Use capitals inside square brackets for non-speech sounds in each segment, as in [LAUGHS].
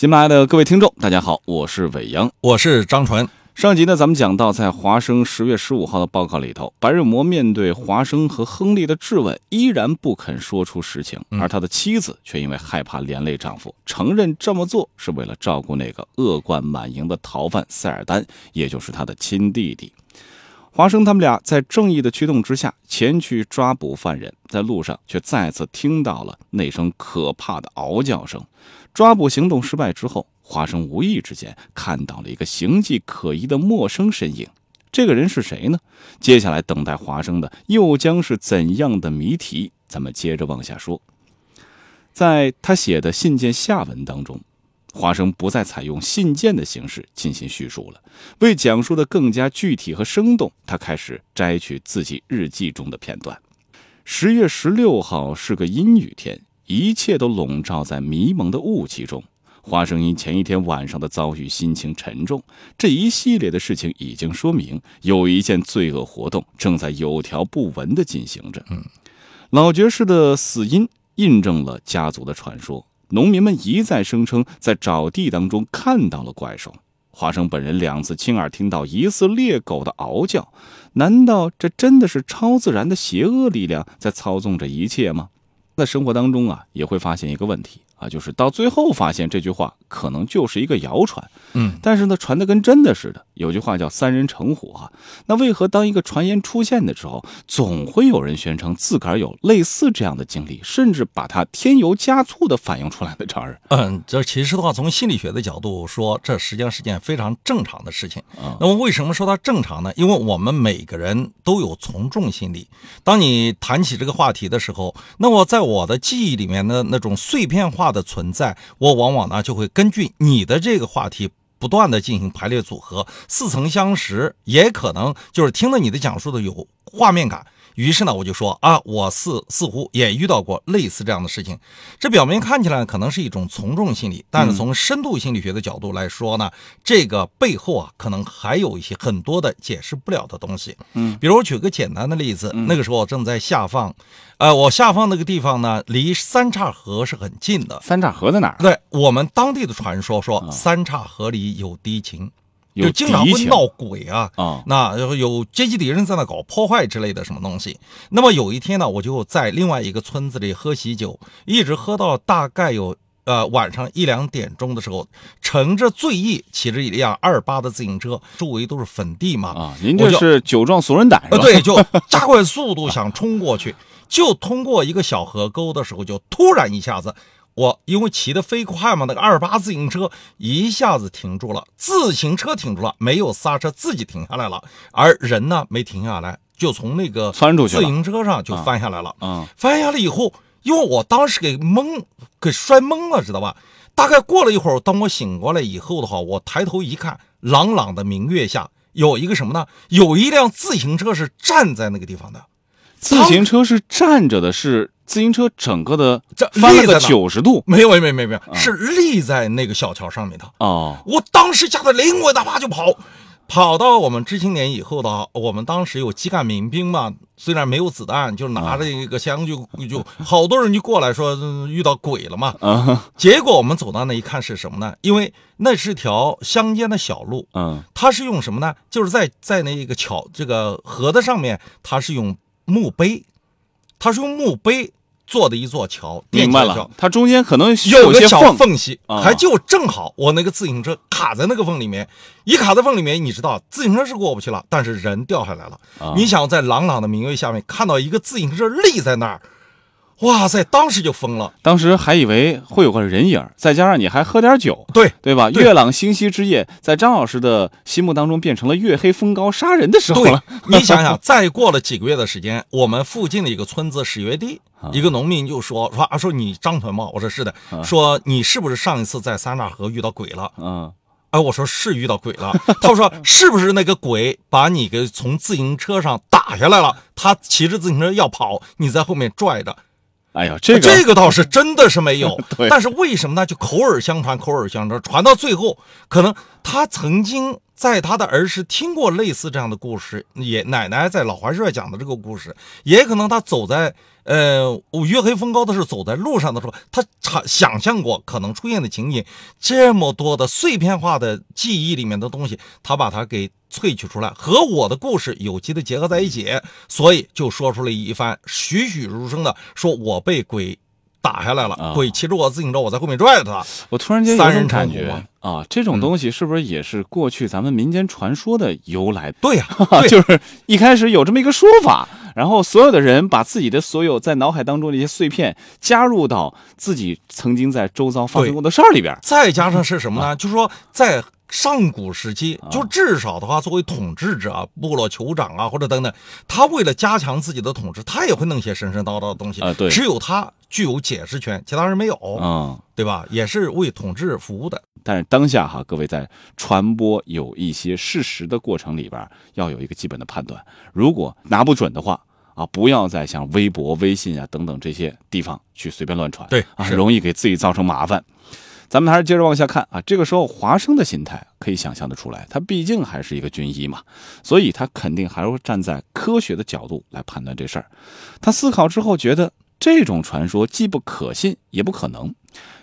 喜马拉雅的各位听众，大家好，我是伟阳，我是张纯。上集呢，咱们讲到，在华生十月十五号的报告里头，白日魔面对华生和亨利的质问，依然不肯说出实情，而他的妻子却因为害怕连累丈夫，承认这么做是为了照顾那个恶贯满盈的逃犯塞尔丹，也就是他的亲弟弟。华生他们俩在正义的驱动之下前去抓捕犯人，在路上却再次听到了那声可怕的嗷叫声。抓捕行动失败之后，华生无意之间看到了一个形迹可疑的陌生身影。这个人是谁呢？接下来等待华生的又将是怎样的谜题？咱们接着往下说。在他写的信件下文当中。华生不再采用信件的形式进行叙述了，为讲述的更加具体和生动，他开始摘取自己日记中的片段。十月十六号是个阴雨天，一切都笼罩在迷蒙的雾气中。花生因前一天晚上的遭遇，心情沉重。这一系列的事情已经说明，有一件罪恶活动正在有条不紊地进行着。嗯，老爵士的死因印证了家族的传说。农民们一再声称，在沼地当中看到了怪兽。华生本人两次亲耳听到疑似猎狗的嗷叫，难道这真的是超自然的邪恶力量在操纵着一切吗？在生活当中啊，也会发现一个问题。啊，就是到最后发现这句话可能就是一个谣传，嗯，但是呢，传的跟真的似的。有句话叫“三人成虎”啊，那为何当一个传言出现的时候，总会有人宣称自个儿有类似这样的经历，甚至把它添油加醋的反映出来的？这儿，嗯，这其实的话，从心理学的角度说，这实际上是件非常正常的事情。那么为什么说它正常呢？因为我们每个人都有从众心理。当你谈起这个话题的时候，那么在我的记忆里面的那种碎片化。的存在，我往往呢就会根据你的这个话题不断的进行排列组合，似曾相识，也可能就是听了你的讲述的有画面感。于是呢，我就说啊，我似似乎也遇到过类似这样的事情。这表面看起来可能是一种从众心理，但是从深度心理学的角度来说呢，这个背后啊，可能还有一些很多的解释不了的东西。嗯，比如我举个简单的例子，那个时候我正在下放，呃，我下放那个地方呢，离三岔河是很近的。三岔河在哪儿？对我们当地的传说说，三岔河里有敌情。就经常会闹鬼啊啊！那有阶级敌人在那搞破坏之类的什么东西。那么有一天呢，我就在另外一个村子里喝喜酒，一直喝到大概有呃晚上一两点钟的时候，乘着醉意，骑着一辆二八的自行车，周围都是粉地嘛啊！您这是酒壮怂人胆是吧？对，就加快速度想冲过去，就通过一个小河沟的时候，就突然一下子。我因为骑得飞快嘛，那个二八自行车一下子停住了，自行车停住了，没有刹车，自己停下来了，而人呢没停下来，就从那个窜出去自行车上就翻下来了。嗯，翻下来以后，因为我当时给懵，给摔懵了，知道吧？大概过了一会儿，当我醒过来以后的话，我抬头一看，朗朗的明月下有一个什么呢？有一辆自行车是站在那个地方的，自行车是站着的，是。自行车整个的这翻了个九十度，没有没有没有没有，是立在那个小桥上面的哦。我当时吓得连滚带爬就跑，跑到我们知青点以后的，我们当时有基干民兵嘛，虽然没有子弹，就拿着一个枪就就好多人就过来说遇到鬼了嘛。结果我们走到那一看是什么呢？因为那是条乡间的小路，嗯，它是用什么呢？就是在在那个桥这个河的上面，它是用墓碑，它是用墓碑。做的一座桥，明白了。它中间可能有个小缝隙，还就正好我那个自行车卡在那个缝里面，一卡在缝里面，你知道自行车是过不去了，但是人掉下来了。你想在朗朗的明月下面看到一个自行车立在那儿。哇塞！当时就疯了，当时还以为会有个人影，再加上你还喝点酒，对对吧？月朗星稀之夜，在张老师的心目当中变成了月黑风高杀人的时候了。[LAUGHS] 你想想，再过了几个月的时间，我们附近的一个村子史月地，一个农民就说说啊，说你张屯吗？我说是的。说你是不是上一次在三岔河遇到鬼了？嗯，哎，我说是遇到鬼了。[LAUGHS] 他说是不是那个鬼把你给从自行车上打下来了？他骑着自行车要跑，你在后面拽着。哎呀，这个这个倒是真的是没有，[LAUGHS] 但是为什么呢？就口耳相传，口耳相传，传到最后，可能他曾经在他的儿时听过类似这样的故事，也奶奶在老槐社讲的这个故事，也可能他走在呃月黑风高的时候走在路上的时候，他想想象过可能出现的情景，这么多的碎片化的记忆里面的东西，他把它给萃取出来，和我的故事有机的结合在一起，所以就说出了一番栩栩如生的说，我被鬼。打下来了，鬼骑着我自行车，我在后面拽着他。我突然间有种感觉啊，这种东西是不是也是过去咱们民间传说的由来？[LAUGHS] 对呀，就是一开始有这么一个说法，然后所有的人把自己的所有在脑海当中的一些碎片加入到自己曾经在周遭发生过的事儿里边，再加上是什么呢？就是说在。上古时期，就至少的话，作为统治者啊、部落酋长啊，或者等等，他为了加强自己的统治，他也会弄些神神叨叨的东西啊。对，只有他具有解释权，其他人没有啊，对吧？也是为统治服务的。但是当下哈，各位在传播有一些事实的过程里边，要有一个基本的判断。如果拿不准的话啊，不要再像微博、微信啊等等这些地方去随便乱传，对啊，容易给自己造成麻烦。咱们还是接着往下看啊，这个时候华生的心态可以想象的出来，他毕竟还是一个军医嘛，所以他肯定还会站在科学的角度来判断这事儿。他思考之后觉得这种传说既不可信也不可能。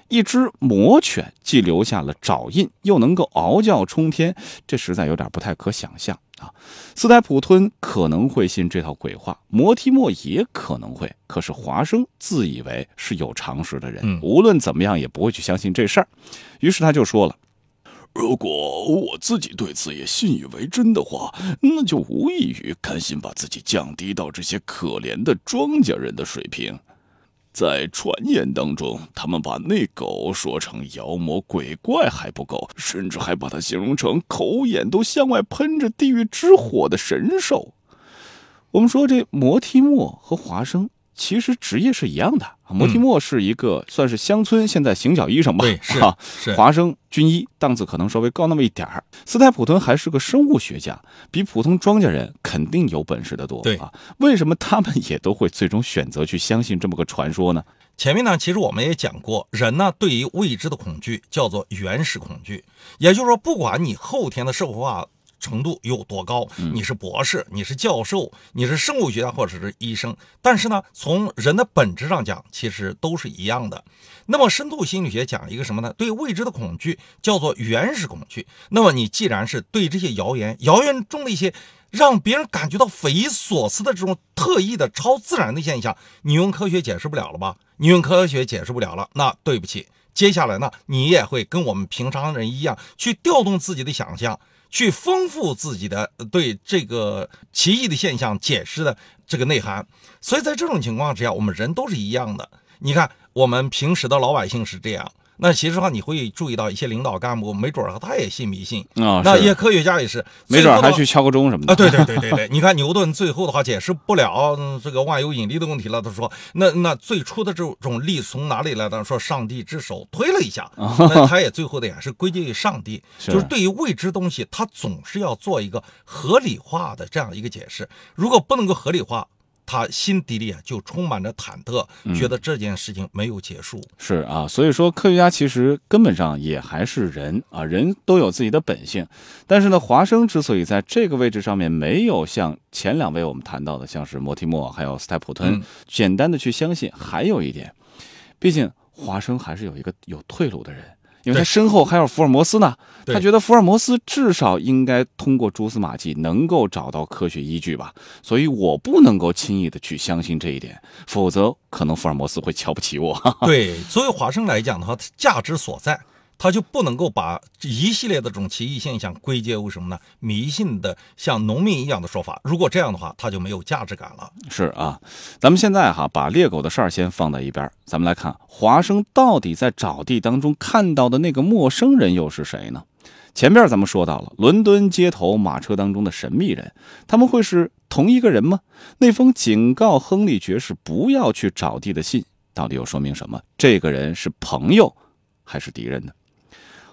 一只魔犬既留下了爪印，又能够嗷叫冲天，这实在有点不太可想象啊！斯台普吞可能会信这套鬼话，摩提莫也可能会，可是华生自以为是有常识的人，无论怎么样也不会去相信这事儿。于是他就说了：“如果我自己对此也信以为真的话，那就无异于甘心把自己降低到这些可怜的庄稼人的水平。”在传言当中，他们把那狗说成妖魔鬼怪还不够，甚至还把它形容成口眼都向外喷着地狱之火的神兽。我们说这摩提莫和华生。其实职业是一样的，摩提莫是一个算是乡村现在行脚医生吧，对，[LAUGHS] 是是。华生军医档次可能稍微高那么一点儿，斯泰普顿还是个生物学家，比普通庄稼人肯定有本事的多，对啊。为什么他们也都会最终选择去相信这么个传说呢？前面呢，其实我们也讲过，人呢对于未知的恐惧叫做原始恐惧，也就是说，不管你后天的社会化。程度有多高？你是博士，你是教授，你是生物学家或者是医生，但是呢，从人的本质上讲，其实都是一样的。那么深度心理学讲一个什么呢？对未知的恐惧叫做原始恐惧。那么你既然是对这些谣言，谣言中的一些让别人感觉到匪夷所思的这种特异的超自然的现象，你用科学解释不了了吧？你用科学解释不了了，那对不起，接下来呢，你也会跟我们平常人一样，去调动自己的想象。去丰富自己的对这个奇异的现象解释的这个内涵，所以在这种情况之下，我们人都是一样的。你看，我们平时的老百姓是这样。那其实话，你会注意到一些领导干部，没准儿他也信迷信啊。那一些科学家也是，没准儿还去敲个钟什么的啊。对对对对对，你看牛顿最后的话解释不了这个万有引力的问题了。他说，那那最初的这种力从哪里来的？说上帝之手推了一下，那他也最后的也是归结于上帝。[LAUGHS] 就是对于未知东西，他总是要做一个合理化的这样一个解释。如果不能够合理化。他心底里啊就充满着忐忑，觉得这件事情没有结束。是啊，所以说科学家其实根本上也还是人啊，人都有自己的本性。但是呢，华生之所以在这个位置上面没有像前两位我们谈到的，像是莫提莫还有斯泰普吞，简单的去相信，还有一点，毕竟华生还是有一个有退路的人。因为他身后还有福尔摩斯呢，他觉得福尔摩斯至少应该通过蛛丝马迹能够找到科学依据吧，所以我不能够轻易的去相信这一点，否则可能福尔摩斯会瞧不起我。[LAUGHS] 对，作为华生来讲的话，价值所在。他就不能够把一系列的这种奇异现象归结为什么呢？迷信的像农民一样的说法。如果这样的话，他就没有价值感了。是啊，咱们现在哈把猎狗的事儿先放在一边，咱们来看华生到底在找地当中看到的那个陌生人又是谁呢？前边咱们说到了伦敦街头马车当中的神秘人，他们会是同一个人吗？那封警告亨利爵士不要去找地的信，到底又说明什么？这个人是朋友还是敌人呢？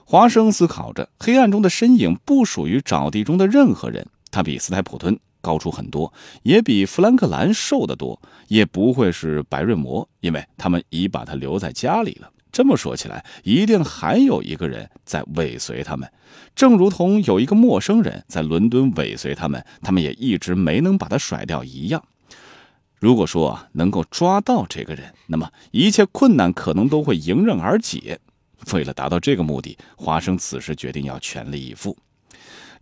华生思考着，黑暗中的身影不属于沼地中的任何人。他比斯泰普敦高出很多，也比弗兰克兰瘦得多，也不会是白瑞摩，因为他们已把他留在家里了。这么说起来，一定还有一个人在尾随他们，正如同有一个陌生人在伦敦尾随他们，他们也一直没能把他甩掉一样。如果说能够抓到这个人，那么一切困难可能都会迎刃而解。为了达到这个目的，华生此时决定要全力以赴。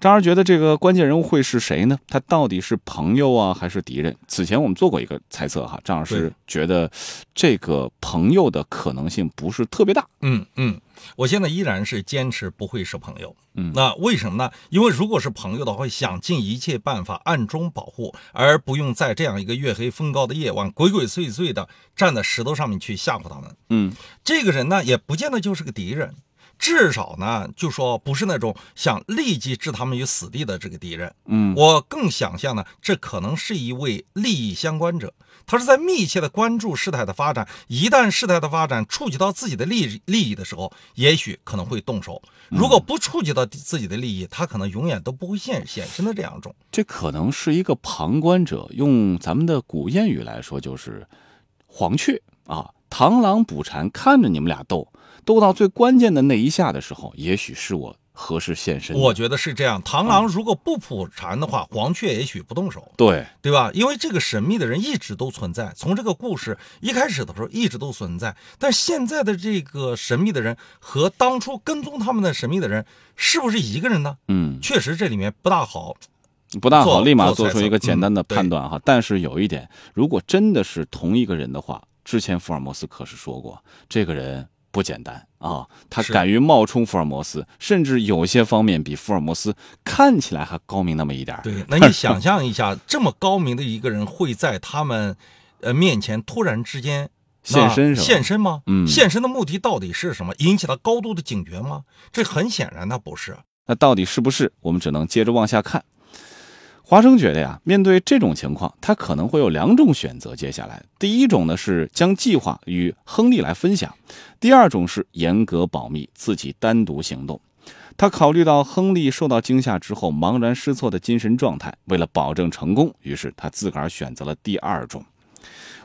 张二觉得这个关键人物会是谁呢？他到底是朋友啊，还是敌人？此前我们做过一个猜测哈，张老师觉得这个朋友的可能性不是特别大。嗯嗯，我现在依然是坚持不会是朋友。嗯，那为什么呢？因为如果是朋友的话，会想尽一切办法暗中保护，而不用在这样一个月黑风高的夜晚，鬼鬼祟祟的站在石头上面去吓唬他们。嗯，这个人呢，也不见得就是个敌人。至少呢，就说不是那种想立即置他们于死地的这个敌人。嗯，我更想象呢，这可能是一位利益相关者，他是在密切的关注事态的发展。一旦事态的发展触及到自己的利利益的时候，也许可能会动手。如果不触及到自己的利益，他可能永远都不会现显身的这样种。这可能是一个旁观者，用咱们的古谚语来说，就是黄雀啊，螳螂捕蝉，看着你们俩斗。斗到最关键的那一下的时候，也许是我合适现身。我觉得是这样。螳螂如果不捕蝉的话，黄雀也许不动手。对，对吧？因为这个神秘的人一直都存在，从这个故事一开始的时候一直都存在。但现在的这个神秘的人和当初跟踪他们的神秘的人是不是一个人呢？嗯，确实这里面不大好，不大好立马做出一个简单的判断哈。但是有一点，如果真的是同一个人的话，之前福尔摩斯可是说过，这个人。不简单啊！他敢于冒充福尔摩斯，甚至有些方面比福尔摩斯看起来还高明那么一点对，那你 [LAUGHS] 想象一下，这么高明的一个人会在他们呃面前突然之间现身？现身吗？嗯，现身的目的到底是什么？引起他高度的警觉吗？这很显然他不是。那到底是不是？我们只能接着往下看。华生觉得呀，面对这种情况，他可能会有两种选择。接下来，第一种呢是将计划与亨利来分享；第二种是严格保密，自己单独行动。他考虑到亨利受到惊吓之后茫然失措的精神状态，为了保证成功，于是他自个儿选择了第二种。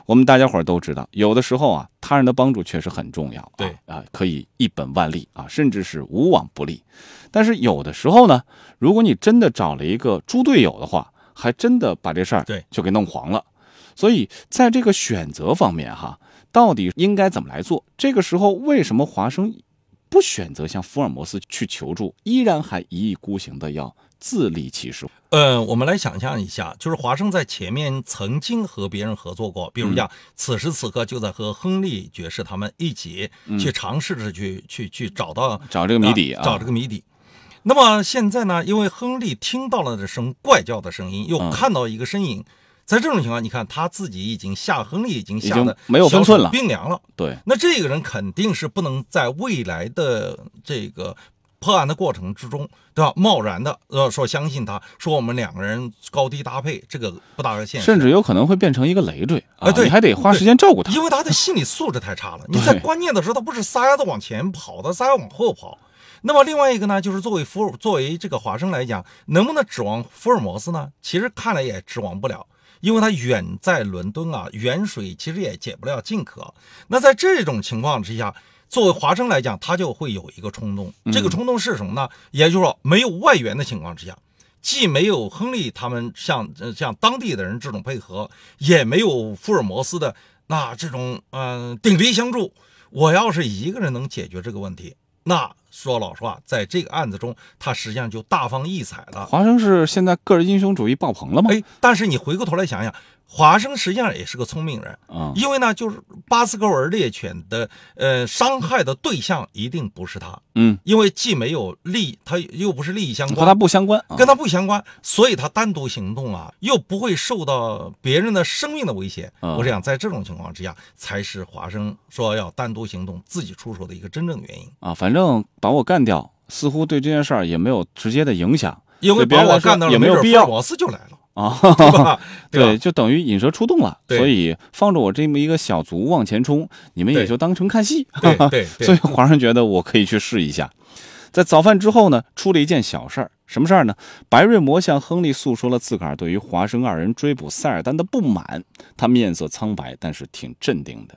我们大家伙都知道，有的时候啊，他人的帮助确实很重要，对啊，可以一本万利啊，甚至是无往不利。但是有的时候呢，如果你真的找了一个猪队友的话，还真的把这事儿对就给弄黄了。所以在这个选择方面哈，到底应该怎么来做？这个时候为什么华生不选择向福尔摩斯去求助，依然还一意孤行的要自立其事？呃，我们来想象一下，就是华生在前面曾经和别人合作过，比如像，此时此刻就在和亨利爵士他们一起去尝试着去去去找到找这个谜底，找这个谜底。那么现在呢？因为亨利听到了这声怪叫的声音，又看到一个身影，在这种情况，你看他自己已经下亨利，已经下的没有分寸了，冰凉了。对，那这个人肯定是不能在未来的这个破案的过程之中，对吧？贸然的呃说相信他，说我们两个人高低搭配，这个不大现实，甚至有可能会变成一个累赘啊！对，你还得花时间照顾他，因为他的心理素质太差了。[LAUGHS] 你在关键的时候，他不是撒丫子往前跑他，撒丫往后跑。那么另外一个呢，就是作为福作为这个华生来讲，能不能指望福尔摩斯呢？其实看来也指望不了，因为他远在伦敦啊，远水其实也解不了近渴。那在这种情况之下，作为华生来讲，他就会有一个冲动，这个冲动是什么呢？也就是说，没有外援的情况之下，既没有亨利他们像像当地的人这种配合，也没有福尔摩斯的那这种嗯鼎力相助，我要是一个人能解决这个问题。那说老实话，在这个案子中，他实际上就大放异彩了。华生是现在个人英雄主义爆棚了吗？哎，但是你回过头来想想。华生实际上也是个聪明人。啊，因为呢，就是巴斯格维猎犬的呃伤害的对象一定不是他，嗯，因为既没有利，他又不是利益相关，和他不相关，跟他不相关，所以他单独行动啊，又不会受到别人的生命的威胁。我想在这种情况之下，才是华生说要单独行动、自己出手的一个真正原因。啊。反正把我干掉，似乎对这件事儿也没有直接的影响，因为把我干掉也没有必要，摩斯就来了。啊，[LAUGHS] 对？对，就等于引蛇出洞了。所以放着我这么一个小卒往前冲，你们也就当成看戏。对 [LAUGHS] 对。所以皇上觉得我可以去试一下。在早饭之后呢，出了一件小事儿，什么事儿呢？白瑞摩向亨利诉说了自个儿对于华生二人追捕塞尔丹的不满。他面色苍白，但是挺镇定的。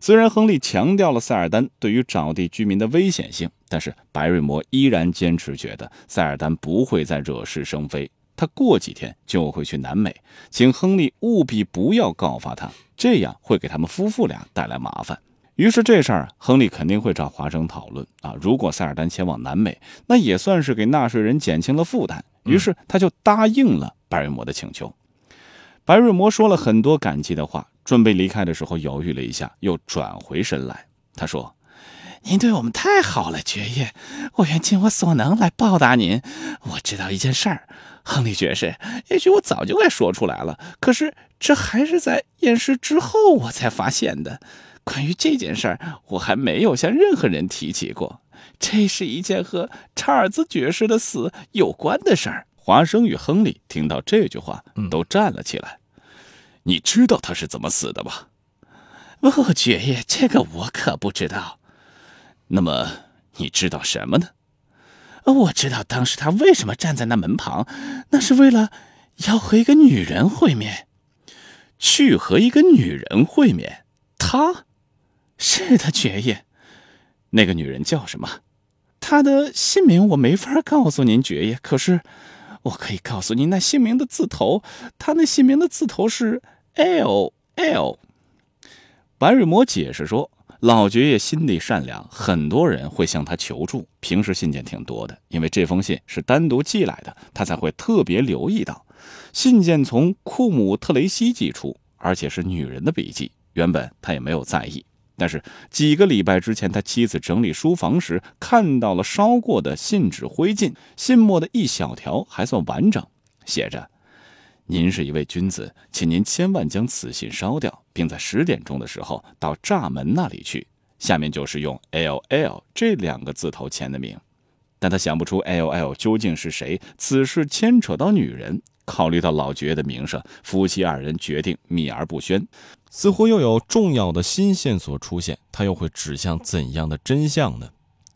虽然亨利强调了塞尔丹对于沼地居民的危险性，但是白瑞摩依然坚持觉得塞尔丹不会再惹是生非。他过几天就会去南美，请亨利务必不要告发他，这样会给他们夫妇俩带来麻烦。于是这事儿，亨利肯定会找华生讨论啊。如果塞尔丹前往南美，那也算是给纳税人减轻了负担。于是他就答应了白瑞摩的请求。白瑞摩说了很多感激的话，准备离开的时候犹豫了一下，又转回身来。他说：“您对我们太好了，爵爷，我愿尽我所能来报答您。我知道一件事儿，亨利爵士，也许我早就该说出来了，可是这还是在验尸之后我才发现的。”关于这件事儿，我还没有向任何人提起过。这是一件和查尔斯爵士的死有关的事儿。华生与亨利听到这句话，都站了起来。你知道他是怎么死的吧？哦，爵爷，这个我可不知道。那么你知道什么呢？我知道当时他为什么站在那门旁，那是为了要和一个女人会面。去和一个女人会面，他。是的，爵爷。那个女人叫什么？她的姓名我没法告诉您，爵爷。可是，我可以告诉您那姓名的字头。她那姓名的字头是 L L。白瑞摩解释说：“老爵爷心地善良，很多人会向他求助。平时信件挺多的，因为这封信是单独寄来的，他才会特别留意到。信件从库姆特雷西寄出，而且是女人的笔迹。原本他也没有在意。”但是几个礼拜之前，他妻子整理书房时看到了烧过的信纸灰烬，信末的一小条还算完整，写着：“您是一位君子，请您千万将此信烧掉，并在十点钟的时候到栅门那里去。”下面就是用 “L L” 这两个字头签的名，但他想不出 “L L” 究竟是谁。此事牵扯到女人。考虑到老爵的名声，夫妻二人决定秘而不宣。似乎又有重要的新线索出现，他又会指向怎样的真相呢？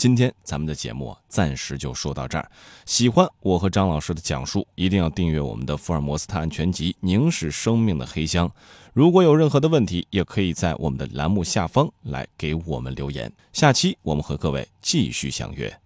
今天咱们的节目暂时就说到这儿。喜欢我和张老师的讲述，一定要订阅我们的《福尔摩斯探案全集》《凝视生命的黑箱》。如果有任何的问题，也可以在我们的栏目下方来给我们留言。下期我们和各位继续相约。